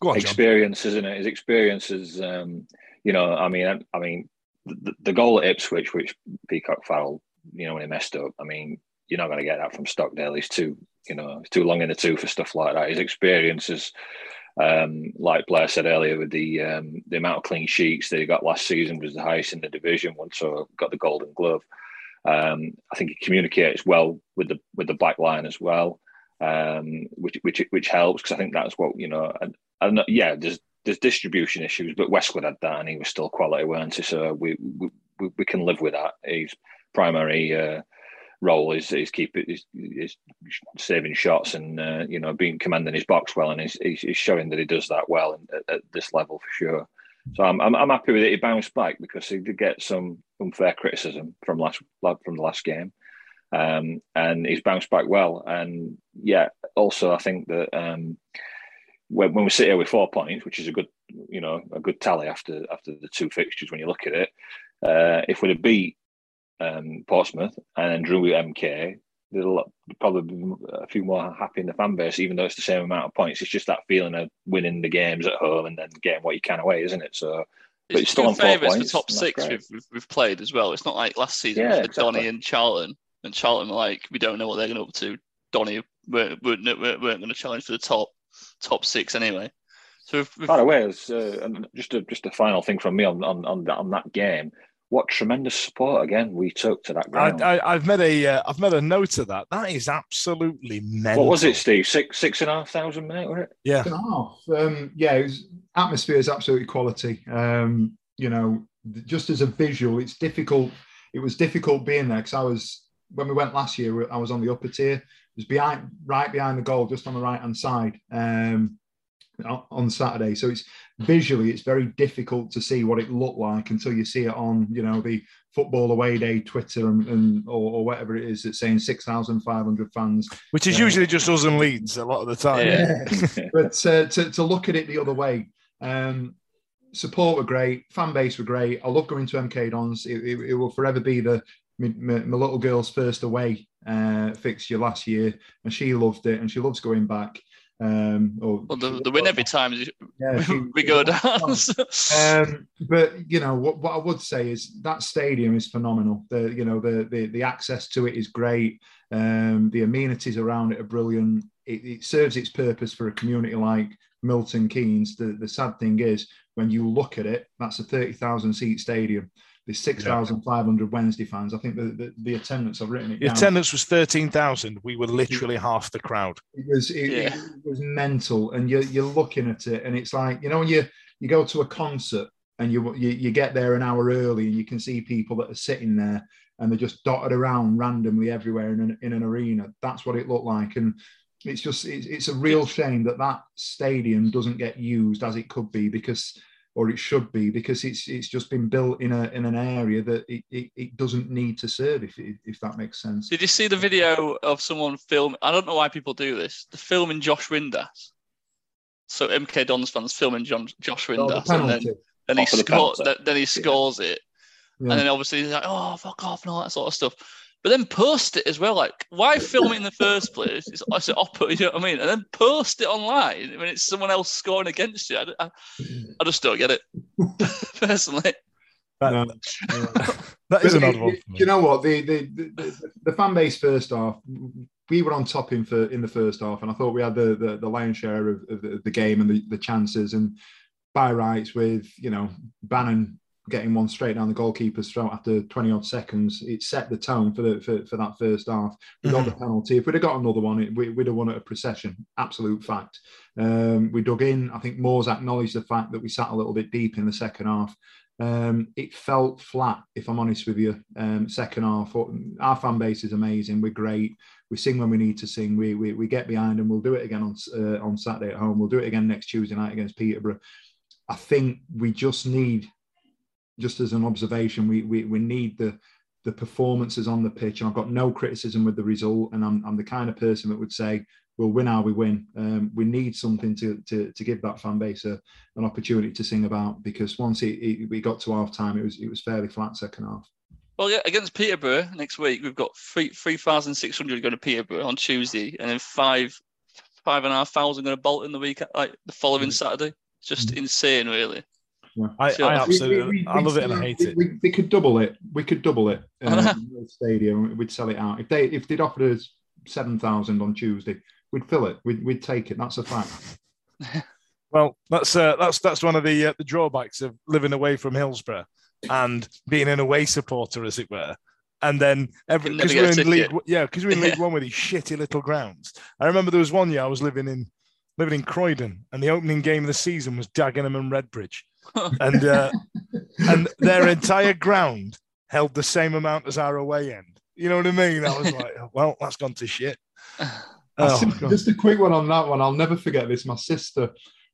go on, experience, Jon. isn't it? His experience is, um, you know, I mean, I, mean, the, the, goal at Ipswich, which Peacock Farrell, you know, when he messed up, I mean, you're not going to get that from Stockdale. He's too, you know, he's too long in the tooth for stuff like that. His experience is, um, like Blair said earlier, with the um, the amount of clean sheets that he got last season was the highest in the division. Once so got the Golden Glove. Um, I think he communicates well with the with the back line as well, um, which which which helps because I think that's what you know. And, and yeah, there's there's distribution issues, but Westwood had that, and he was still quality, weren't he? So we we, we can live with that. His primary uh, role is is keeping is, is saving shots and uh, you know being commanding his box well, and he's, he's showing that he does that well at, at this level for sure. So I'm, I'm, I'm happy with it. He bounced back because he did get some unfair criticism from last from the last game, um, and he's bounced back well. And yeah, also I think that um, when, when we sit here with four points, which is a good you know a good tally after after the two fixtures when you look at it, uh, if we'd have beat um, Portsmouth and then drew with MK, there'll probably a few more happy in the fan base, even though it's the same amount of points. It's just that feeling of winning the games at home and then getting what you can away, isn't it? So, but it's, still on four points. for top six we've, we've, played as well. It's not like last season yeah, with exactly. Donny and Charlton, and Charlton like we don't know what they're going to up to. Donny weren't, weren't, weren't going to challenge for the top top six anyway. So, we've, we've... by the way, uh, just a just a final thing from me on on on that, on that game what tremendous support again we took to that ground. I, I, I've made a uh, I've made a note of that. That is absolutely mental. what was it, Steve? Six six and a half thousand, mate, was it? Yeah. and a half. Um, yeah, it was, atmosphere is absolutely quality. Um, you know, just as a visual, it's difficult. It was difficult being there because I was when we went last year. I was on the upper tier. It was behind, right behind the goal, just on the right hand side. Um, on- on Saturday, so it's visually it's very difficult to see what it looked like until you see it on, you know, the football away day Twitter and, and or, or whatever it is that's saying six thousand five hundred fans Which is Yeah. usually just us and Leeds a lot of the time. Yeah. but uh, to, to look at it the other way, um, support were great, fan base were great. I love going to MK Dons. It, it, it will forever be the my, my, my little girl's first away uh, fixture last year, and she loved it, and she loves going back. Um, or Well, the, the win every time Yeah, we go down. um, but you know what, what I would say is that stadium is phenomenal. The you know the the, the access to it is great. Um, the amenities around it are brilliant. It, it serves its purpose for a community like Milton Keynes. The the sad thing is when you look at it, that's a thirty thousand seat stadium. There's six thousand five hundred Wednesday fans. I think the, the, the attendance I've written it The down. attendance was thirteen thousand. We were literally half the crowd. It was it, Yeah. it was mental, and you're you're looking at it, and it's like you know when you you go to a concert and you you, you get there an hour early, and you can see people that are sitting there, and they're just dotted around randomly everywhere in an, in an arena. That's what it looked like, and it's just it's, it's a real shame that that stadium doesn't get used as it could be because or it should be because it's it's just been built in a in an area that it, it, it doesn't need to serve if it, if that makes sense. Did you see the video of someone film? I don't know why people do this. The filming Josh Windass. So MK Dons fans filming John, Josh Oh, the Windass, and then, then he Off the scored. Then, then he scores it, Yeah. and then obviously he's like, "Oh, fuck off," and all that sort of stuff. But then post it as well. Like, why film it in the first place? It's, it's an opera, you know what I mean? And then post it online I mean, it's someone else scoring against you. I, I, I just don't get it personally. That, No. that is But an odd you- one. you- You know what? The, the the the fan base first half, we were on top in for in the first half, and I thought we had the the, the lion's share of, of the, the game and the, the chances. And by rights, with you know Bannan getting one straight down the goalkeeper's throat after twenty odd seconds, it set the tone for the for, for that first half. We got the penalty. If we'd have got another one, it, we, we'd have won at a procession. Absolute fact. Um, we dug in. I think Moore's acknowledged the fact that we sat a little bit deep in the second half. Um, it felt flat, if I'm honest with you. Um, second half, our fan base is amazing. We're great. We sing when we need to sing. We we, we get behind, and we'll do it again on uh, on Saturday at home. We'll do it again next Tuesday night against Peterborough. I think we just need, just as an observation, we we, we need the the performances on the pitch. And I've got no criticism with the result. And I'm I'm the kind of person that would say we'll win how we win. Um, we need something to, to to give that fan base a, an opportunity to sing about because once it, it, we got to half time, it was it was fairly flat second half. Well, yeah, against Peterborough next week, we've got three three thousand six hundred going to Peterborough on Tuesday, and then five five and a half thousand going to Bolton the week like the following Saturday. It's just insane, really. I, Sure. I We- absolutely, I love it and I hate it. We, we could double it. We could double it. Um, the stadium. We'd sell it out if they if they'd offered us seven thousand on Tuesday. We'd fill it. We'd, we'd take it. That's a fact. Well, that's uh, that's that's one of the uh, the drawbacks of living away from Hillsborough and being an away supporter, as it were. And then every Can never because get we're a in League, yeah, because we're in League One with these shitty little grounds. I remember there was one year I was living in living in Croydon, and the opening game of the season was Dagenham and Redbridge, and uh, and their entire ground held the same amount as our away end. You know what I mean? I was like, well, that's gone to shit. Oh, just, just a quick one on that one. I'll never forget this. My sister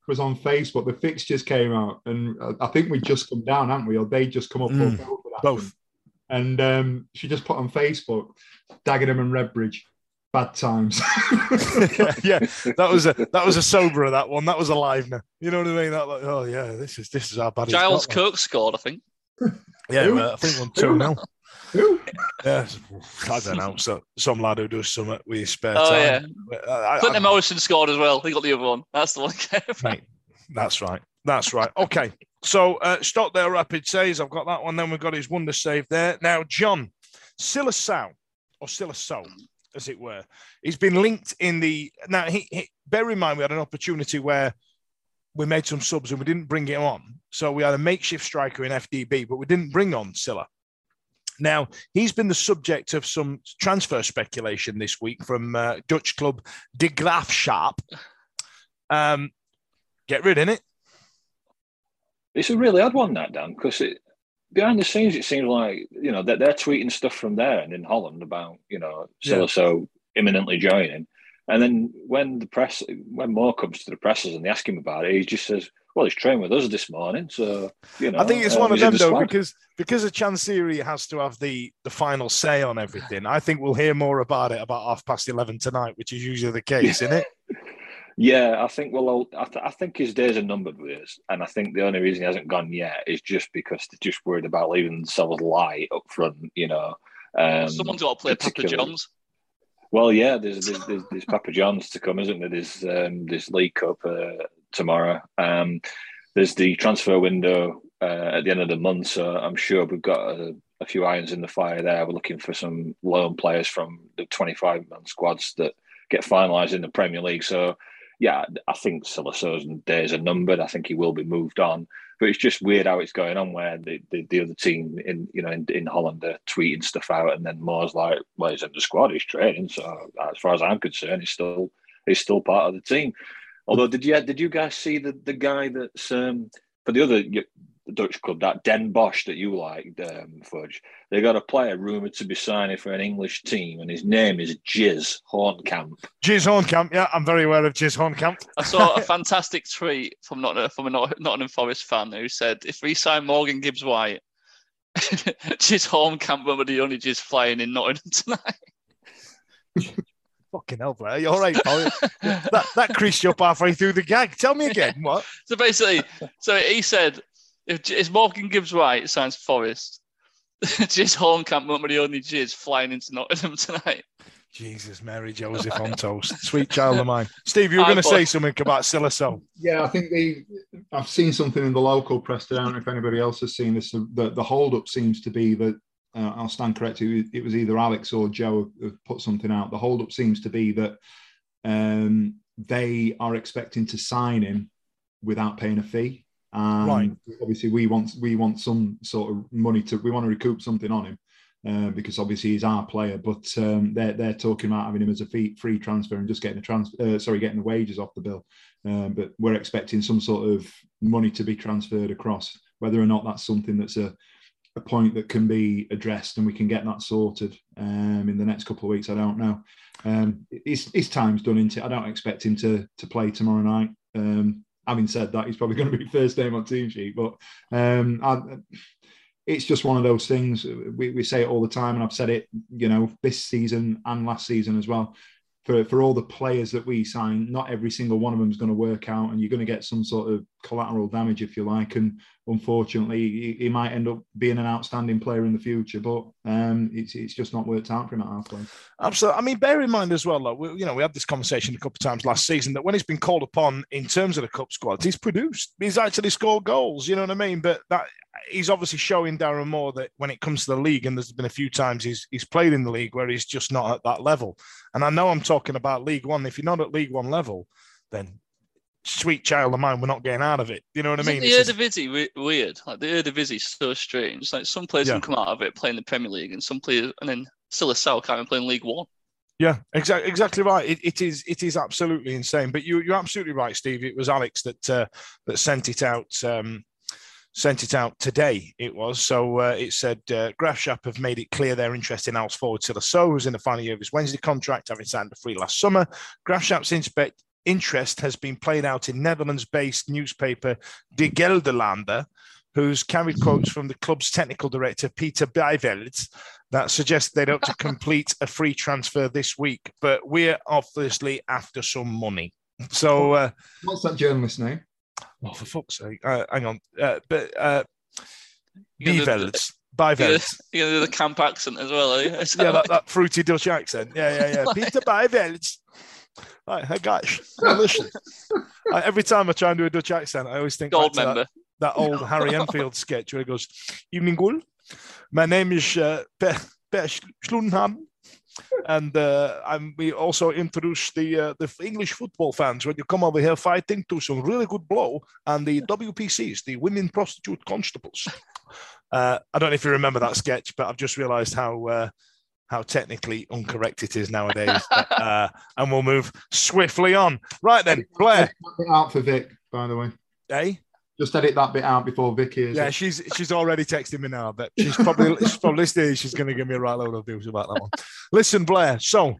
was on Facebook. The fixtures came out, and uh, I think we just come down, haven't we? Or they just come up. Mm, both. both. And um, she just put on Facebook, Dagenham and Redbridge, bad times. yeah, that was a that was a soberer that one. That was a livener. You know what I mean? That like, oh yeah, this is this is our bad. it's Giles got, like. Cook scored, I think. Yeah, Who? well, I think one two nil. Who? Yeah, I don't know. So some lad who does something with his spare Oh, time. I- I- Clinton I- Morrison scored as well. He got the other one. That's the one. mate, that's right. That's right. Okay. So uh, there. Rapid says I've got that one. Then we've got his wonder save there. Now John Sylla Sow or Sylla Sow, as it were, he's been linked in the now. He, he bear in mind we had an opportunity where we made some subs and we didn't bring him on. So we had a makeshift striker in FDB, but we didn't bring on Sylla. Now, he's been the subject of some transfer speculation this week from uh, Dutch club De Graafschap. Um, get rid in it. It's a really odd one, that Dan, because it, behind the scenes, it seems like you know that they're, tweeting stuff from there and in Holland about you know Yeah. so imminently joining, and then when the press, when Moore comes to the presses and they ask him about it, he just says, "Well, he's trained with us this morning, so you know." I think it's um, one of them the though, squad." because because a Chansiri has to have the the final say on everything. I think we'll hear more about it about half past eleven tonight, which is usually the case, isn't it? Yeah, I think well, I, th- I think his days are numbered with us, and I think the only reason he hasn't gone yet is just because they're just worried about leaving themselves light up front. You know, um, Someone's got to play Papa John's. Well, yeah, there's there's, there's, there's Papa John's to come, isn't there? There's um, there's League Cup uh, tomorrow. Um, there's the transfer window uh, at the end of the month, so I'm sure we've got a, a few irons in the fire there. We're looking for some loan players from the 25 man squads that get finalised in the Premier League. So, yeah, I think Sylla Sow's days are numbered. I think he will be moved on. But it's just weird how it's going on where the, the, the other team in you know in, in Holland are tweeting stuff out and then Moore's like, well, he's in the squad, he's training. So as far as I'm concerned, he's still he's still part of the team. Although did you did you guys see the, the guy that's um, for the other the Dutch club that Den Bosch that you liked, um, Fudge? They got a player rumored to be signing for an English team, and his name is Jizz Hornkamp. Jizz Hornkamp, yeah, I'm very aware of Jizz Hornkamp. I saw a fantastic tweet from not from a Nottingham Forest fan who said, "If we sign Morgan Gibbs White, Jizz Hornkamp will be the only Jiz flying in Nottingham tonight." Fucking hell, Blair. You all right, pal? that, that creased you up halfway through the gag. Tell me again, what? So basically, so he said, "If, if Morgan Gibbs White signs Forest, Jizz Hornkamp won't be the only Jiz flying into Nottingham tonight." Jesus, Mary Joseph on toast. Sweet child of mine. Steve, you were going to say something about Sylla Sow. Yeah, I think the I've seen something in the local press. I don't know if anybody else has seen this. The the hold up seems to be that uh, I'll stand corrected. It was- either Alex or Joe have put something out. The hold up seems to be that um, they are expecting to sign him without paying a fee. And Right. Obviously, we want we want some sort of money to we want to recoup something on him. Uh, because obviously he's our player, but um, they're they're talking about having him as a fee, free transfer and just getting the transfer, uh, sorry, getting the wages off the bill. Um, but we're expecting some sort of money to be transferred across. Whether or not that's something that's a, a point that can be addressed and we can get that sorted um, in the next couple of weeks, I don't know. Um, his, his time's done into. I don't expect him to to play tomorrow night. Um, having said that, he's probably going to be first name on team sheet. But um, I, it's just one of those things. We, we say it all the time, and I've said it, you know, this season and last season as well. For, for all the players that we sign, not every single one of them is going to work out, and you're going to get some sort of collateral damage, if you like. And unfortunately, he, he might end up being an outstanding player in the future, but um, it's, it's just not worked out for him at halfway. Absolutely. I mean, bear in mind as well, though, we, you know, we had this conversation a couple of times last season that when he's been called upon in terms of the cup squad, he's produced. He's actually scored goals. You know what I mean? But that he's obviously showing Darren Moore that when it comes to the league, and there's been a few times he's he's played in the league where he's just not at that level. And I know I'm talking about League One. If you're not at League One level, then sweet child of mine, we're not getting out of it. You know what I mean? the It's Eredivisie we- weird? Like the Eredivisie is so strange. Like some players Yeah. can come out of it playing the Premier League, and some players, and then still a Sal can't even play in League One. Yeah, exactly, exactly right. It, it is, it is absolutely insane. But you, you're absolutely right, Steve. It was Alex that uh, that sent it out, um, sent it out today. It was so. Uh, it said uh, Graafschap have made it clear their interest in Al's forward Sylla Sow, who's in the final year of his Wednesday contract, having signed a free last summer. Graafschap's inspect interest has been played out in Netherlands-based newspaper De Gelderlander, who's carried quotes from the club's technical director Peter Bijveld that suggest they'd hope to complete a free transfer this week. But we're obviously after some money. So, uh, What's that journalist's name? oh, for fuck's sake, uh, hang on. Uh, but uh, You know, the- Bijveld, You're gonna do the camp accent as well, are you? Yeah, that, that fruity Dutch accent. Yeah, yeah, yeah. Peter Bijveld. Right, hey guys, listen. I, every time I try and do a Dutch accent, I always think back Gold to that- member. that old Harry Enfield sketch where he goes, Evening Gul, my name is uh, Per, per Schlunham. and uh, and we also introduce the uh, the English football fans when you come over here fighting to some really good blow and the WPCs, the Women Prostitute Constables. Uh, I don't know if you remember that sketch, but I've just realised how uh, how technically incorrect it is nowadays. but, uh, and we'll move swiftly on. Right then, Blair. Out for Vic, by the way. Hey. Just edit that bit out before Vicky is. Yeah, she's she's already texting me now, but she's probably she's probably listening. She's going to give me a right load of views about that one. Listen, Blair. So,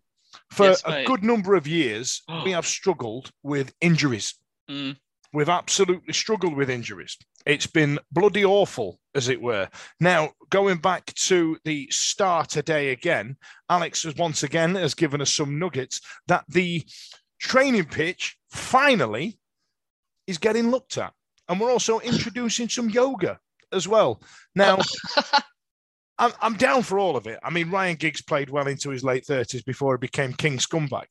for Yes, a good number of years, we have struggled with injuries. Mm. We've absolutely struggled with injuries. It's been bloody awful, as it were. Now, going back to the start today again, Alex has once again has given us some nuggets that the training pitch finally is getting looked at. And we're also introducing some yoga as well. Now, I'm, I'm down for all of it. I mean, Ryan Giggs played well into his late 30s before he became King Scumbag.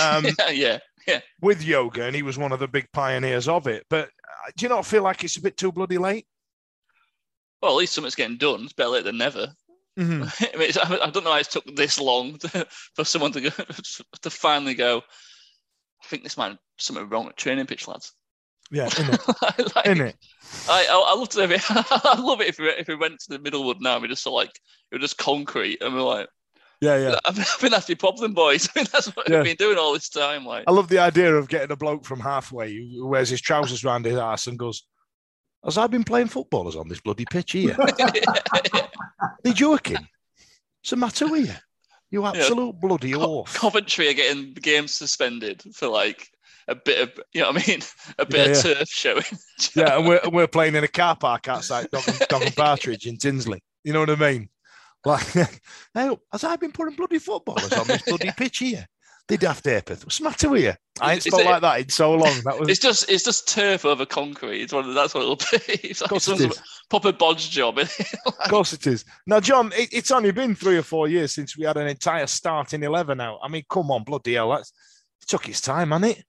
Um, yeah, yeah. with yoga, and he was one of the big pioneers of it. But uh, do you not feel like it's a bit too bloody late? Well, at least something's getting done. It's better late than never. Mhm. I mean, I don't know why it's took this long to, for someone to go, to finally go. I think this might something wrong at training pitch, lads. Yeah, in it. Like, in it. I, I, I love to if I love it if we, if we went to the Middlewood now, we just saw like it was just concrete, and we're like, Yeah, yeah. I think that's the problem, boys. I mean, that's what Yeah. we've been doing all this time. Like, I love the idea of getting a bloke from halfway who wears his trousers round his ass and goes, Has I been playing footballers on this bloody pitch here? They joking? What's the matter with you? You absolute bloody Co- oaf. Coventry are getting the game suspended for like a bit of, you know what I mean, a bit Yeah, of turf showing. Yeah, and we're, and we're playing in a car park outside Dog and, Dog and Partridge in Tinsley. You know what I mean? Like, hey, has I been putting bloody footballers on this bloody pitch here? They daft apeth. What's the matter with you? I ain't Is spelled like that in so long. That was It's just it's just turf over concrete. It's one of, that's what it'll be. It's like course it some is. proper bodge job. Of course it is. Now, John, it, it's only been three or four years since we had an entire starting 11 out. I mean, come on, bloody hell. That's, it took its time, hasn't it?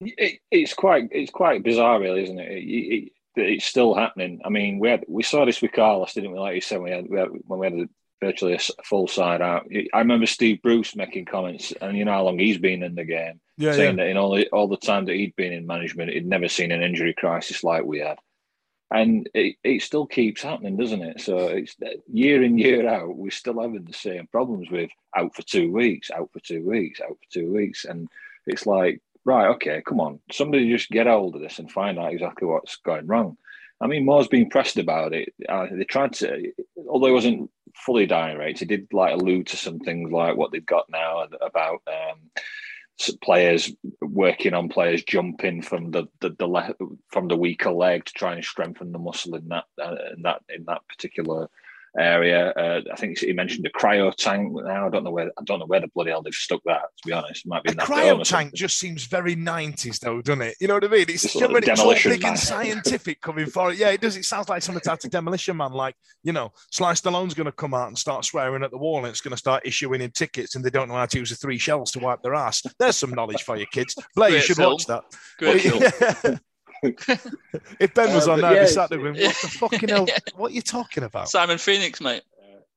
It, it's quite it's quite bizarre, really, isn't it? It, it? that It's still happening. I mean, we had we saw this with Carlos, didn't we? Like you said, we had, we had when we had a, virtually a full side out. I remember Steve Bruce making comments, and you know how long he's been in the game, Yeah, saying that in all the, all the time that he'd been in management, he'd never seen an injury crisis like we had. And it, it still keeps happening, doesn't it? So it's uh, year in, year out, we're still having the same problems with out for two weeks, out for two weeks, out for two weeks. And it's like, right, okay, come on. Somebody just get hold of this and find out exactly what's going wrong. I mean, Moore's been pressed about it. Uh, they tried to, although he wasn't fully direct, he did like allude to some things like what they've got now about um, players working on players jumping from the the, the le- from the weaker leg to try and strengthen the muscle in that uh, in that in that particular area. Uh, I think he mentioned a cryo tank. Now I don't know where I don't know where the bloody hell they've stuck that. To be honest, it might be A in that cryo tank just seems very 90s, though, doesn't it? You know what I mean? It's, Just you know, like it's all big Man. and scientific coming for it. Yeah, it does. It sounds like something out of Demolition Man. Like, you know, Sly Stallone's going to come out and start swearing at the wall and it's going to start issuing him tickets and they don't know how to use the three shells to wipe their ass. There's some knowledge for you kids. Blair, you should film. watch that. Great film. If Ben was Uh, on but there, yeah, I'd be sat there going, what the fucking hell? Yeah. What are you talking about? Simon Phoenix, mate.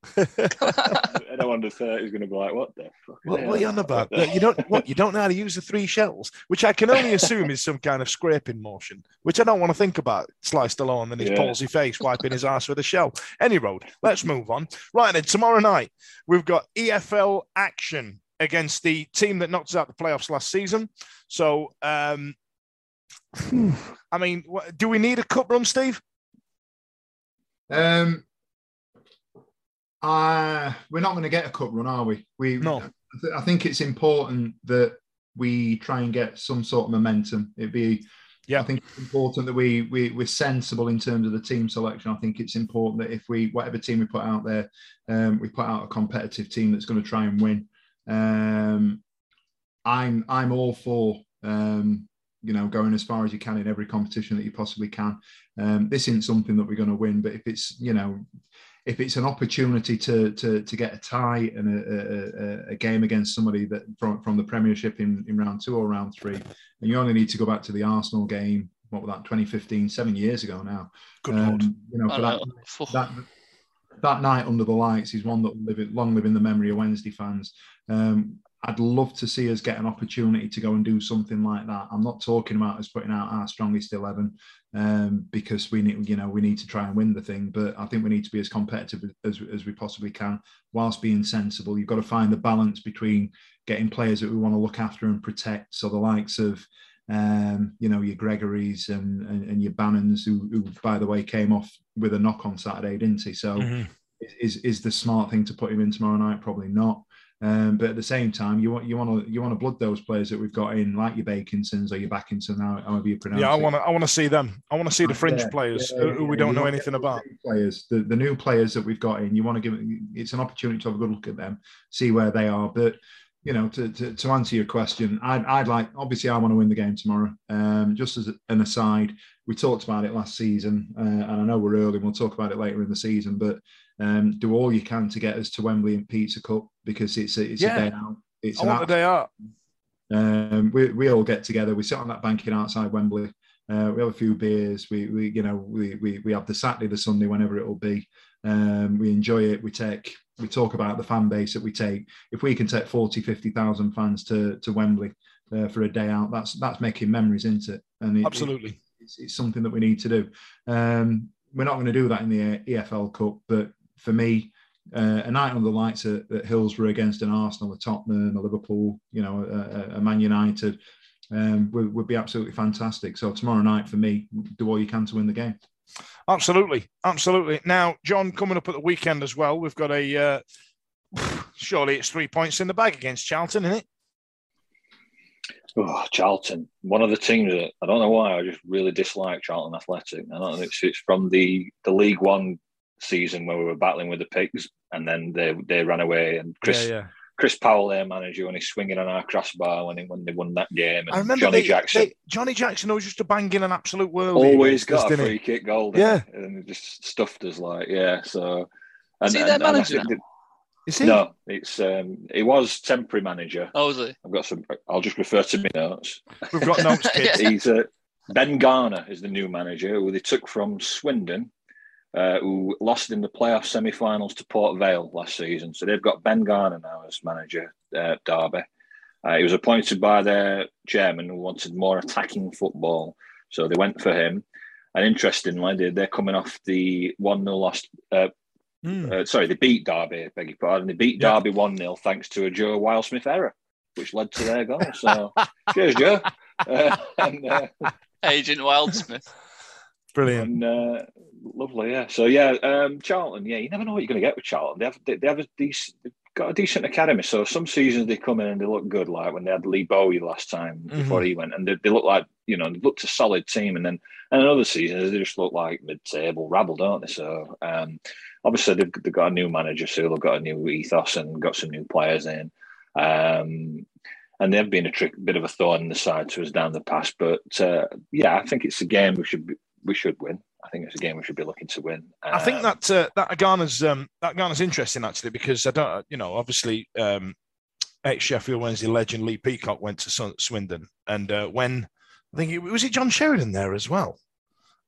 Anyone under thirty is going to be like, "What the fuck?" What, what are you on about? Look, You don't what you don't know how to use the three shells, which I can only assume is some kind of scraping motion, which I don't want to think about. Sly Stallone and his Yeah. palsy face wiping his ass with a shell. Any road. Let's move on. Right then, tomorrow night we've got EFL action against the team that knocked us out the playoffs last season. So, um, I mean, do we need a cup run, Steve? Um, uh, we're not going to get a cup run, are we? We No. I th- I think it's important that we try and get some sort of momentum. It'd be, Yeah. I think it's important that we, we we're sensible in terms of the team selection. I think it's important that if we whatever team we put out there, um, we put out a competitive team that's going to try and win. Um, I'm I'm all for um, you know going as far as you can in every competition that you possibly can. Um, this isn't something that we're going to win, but if it's you know if it's an opportunity to to to get a tie and a, a, a- a game against somebody that from from the Premiership in, in round two or round three, and you only need to go back to the Arsenal game. What was that? 2015, seven years ago now. Good Um, lord. You know, for that, know. Phew. that that night under the lights is one that will live long live in the memory of Wednesday fans. Um, I'd love to see us get an opportunity to go and do something like that. I'm not talking about us putting out our strongest eleven um, because we need, you know, we need to try and win the thing. But I think we need to be as competitive as, as we possibly can, whilst being sensible. You've got to find the balance between getting players that we want to look after and protect. So the likes of, um, you know, your Gregories and, and, and your Bannans, who, who, by the way, came off with a knock on Saturday, didn't he? So. Mm-hmm. Is, is the smart thing to put him in tomorrow night? Probably not. Um, but at the same time, you want you want to you want to blood those players that we've got in, like your Bakinsons or your Backinson, however you pronounce. It. Yeah, I want to I want to see them. I want to see the fringe yeah, players yeah, who we don't know anything about. Players, the, the new players that we've got in, you want to give it's an opportunity to have a good look at them, see where they are. But you know, to, to, to answer your question, I'd, I'd like obviously I want to win the game tomorrow. Um, just as an aside, we talked about it last season, uh, and I know we're early. and We'll talk about it later in the season, but um, do all you can to get us to Wembley and Pizza Cup because it's a, it's yeah. a day out. It's I want the day out. Um, we, we all get together. We sit on that banking outside Wembley. Uh, we have a few beers. We, we you know we, we we have the Saturday, the Sunday, whenever it will be. Um, we enjoy it. We take we talk about the fan base that we take. If we can take 40, 50,000 fans to to Wembley uh, for a day out, that's that's making memories, isn't it? And it, absolutely, it, it's, it's, something that we need to do. Um, we're not going to do that in the EFL Cup, but for me, uh, a night on the lights at, at, Hillsborough against an Arsenal, a Tottenham, a Liverpool, you know, a, a Man United um, would, would, be absolutely fantastic. So tomorrow night for me, do all you can to win the game. Absolutely, absolutely. Now, John, coming up at the weekend as well, we've got a. Uh, surely it's three points in the bag against Charlton, isn't it? Oh, Charlton, one of the teams that I don't know why I just really dislike Charlton Athletic. I don't know it's, it's from the the League One season where we were battling with the pigs, and then they they ran away. And Chris yeah, yeah. Chris Powell, their manager, when he's swinging on our crossbar when he, when they won that game. And I remember Johnny they, Jackson. They, Johnny Jackson always used to bang in an absolute world. Always got a free kick goal. Yeah, and just stuffed us like yeah. So and, is he their manager? Is he? No, it's um, he was temporary manager. Oh, was he? I've got some. I'll just refer to my notes. We've got notes, kids. He's uh, Ben Garner is the new manager who they took from Swindon uh, who lost in the playoff semi-finals to Port Vale last season. So they've got Ben Garner now as manager at Derby. Uh, he was appointed by their chairman who wanted more attacking football, so they went for him. And interestingly, they're coming off the one 0 loss. Uh, mm. uh, sorry, they beat Derby. Beg your pardon. They beat Derby one 0 thanks to a Joe Wildsmith error, which led to their goal. So cheers, Joe. Uh, and, uh, Agent Wildsmith. Brilliant. And, uh, lovely, yeah. So yeah, um, Charlton, yeah, you never know what you're going to get with Charlton. They have they, they have a decent, got a decent academy. So some seasons they come in and they look good, like when they had Lee Bowyer last time mm-hmm. before he went, and they, they look like you know they looked a solid team. And then and another season they just look like mid-table rabble, don't they? So um, obviously they've, they've got a new manager, so they've got a new ethos and got some new players in. Um, and they've been a trick, bit of a thorn in the side to us down the past. But uh, yeah, I think it's a game we should be, we should win. I think it's a game we should be looking to win. Um, I think um, that uh, that Garner's um, that Garner's interesting actually because I don't you know obviously um, ex Sheffield Wednesday legend Lee Peacock went to Swindon and uh, when I think it was it John Sheridan there as well.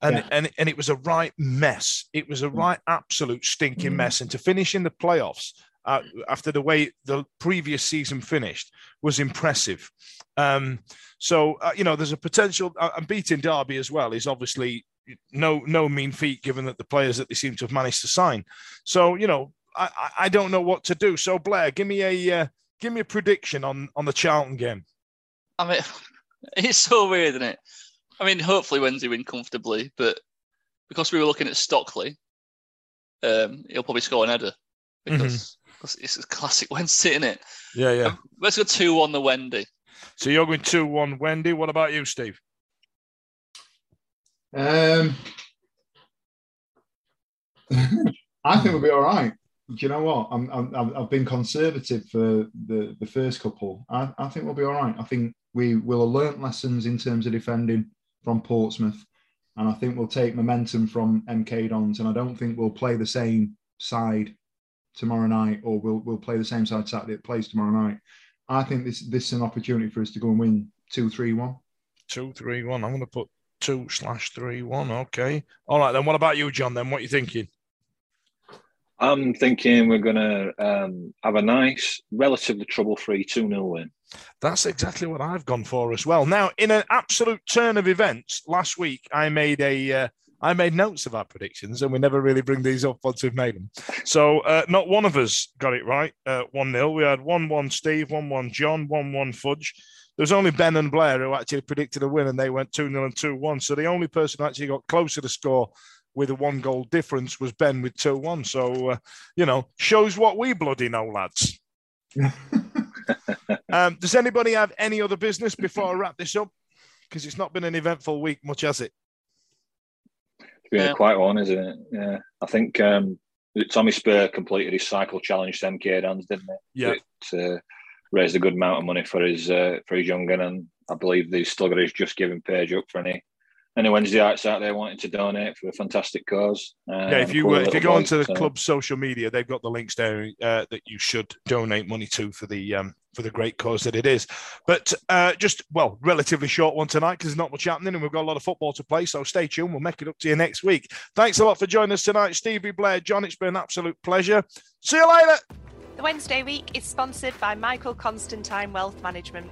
And, yeah. and and it was a right mess. It was a mm. right absolute stinking mm. mess. And to finish in the playoffs uh, after the way the previous season finished was impressive. Um, so uh, you know, there's a potential. Uh, and beating Derby as well is obviously no no mean feat, given that the players that they seem to have managed to sign. So you know, I, I don't know what to do. So Blair, give me a uh, give me a prediction on on the Charlton game. I mean, it's so weird, isn't it? I mean, hopefully Wednesday win comfortably, but because we were looking at Stockley, um, he'll probably score an header because mm-hmm. It's a classic Wednesday, isn't it? Yeah, yeah. Um, let's go two on the Wendy. So you're going two one Wendy. What about you, Steve? Um, I think we'll be all right. Do you know what? I'm, I'm, I've been conservative for the, the first couple. I, I think we'll be all right. I think we will have learnt lessons in terms of defending from Portsmouth, and I think we'll take momentum from MK Dons. And I don't think we'll play the same side tomorrow night, or we'll we'll play the same side Saturday that plays tomorrow night. I think this this is an opportunity for us to go and win two three one. Two three one. I'm going to put two slash three one. Okay. All right. Then what about you, John? Then what are you thinking? I'm thinking we're going to um, have a nice, relatively trouble-free 2-0 win. That's exactly what I've gone for as well. Now, in an absolute turn of events, last week I made a uh, I made notes of our predictions, and we never really bring these up once we've made them. So, uh, not one of us got it right. Uh, one 0 We had one one Steve, one one John, one one Fudge. There was only Ben and Blair who actually predicted a win, and they went two 0 and two one. So the only person who actually got closer to score with a one goal difference was Ben with 2 1. So, uh, you know, shows what we bloody know, lads. um, does anybody have any other business before I wrap this up? Because it's not been an eventful week, much has it? It's been Yeah. a quiet one, isn't it? Yeah. I think um, Tommy Spur completed his cycle challenge to MK Dons, didn't it? Yeah. It uh, raised a good amount of money for his uh, for his young gun, and I believe he's still got his Just Giving page up for any any Wednesday nights out there wanting to donate for a fantastic cause. Uh, Yeah, if you cool if you go boy, onto the so- club's social media, they've got the links there uh, that you should donate money to for the um, for the great cause that it is. But uh, just well, relatively short one tonight because there's not much happening and we've got a lot of football to play. So stay tuned. We'll make it up to you next week. Thanks a lot for joining us tonight, Stevie Blair, John. It's been an absolute pleasure. See you later. The Wednesday week is sponsored by Michael Constantine Wealth Management.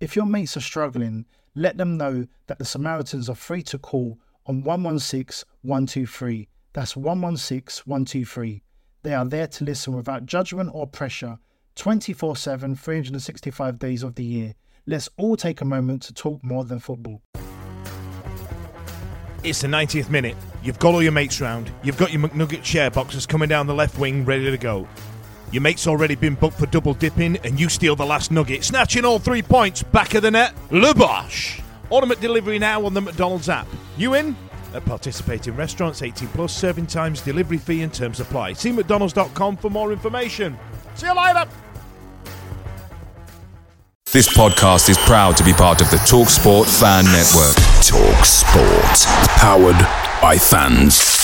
If your mates are struggling, let them know that the Samaritans are free to call on 116 123. That's 116 123. They are there to listen without judgment or pressure 24 7, 365 days of the year. Let's all take a moment to talk more than football. It's the 90th minute. You've got all your mates round. You've got your McNugget share boxes coming down the left wing ready to go. Your mate's already been booked for double dipping, and you steal the last nugget, snatching all three points back of the net. Lubosh! Automatic delivery now on the McDonald's app. You in? At participating restaurants, 18 plus, serving times, delivery fee, and terms apply. See McDonald's.com for more information. See you later! This podcast is proud to be part of the TalkSport Fan Network. Talk Sport. Powered by fans.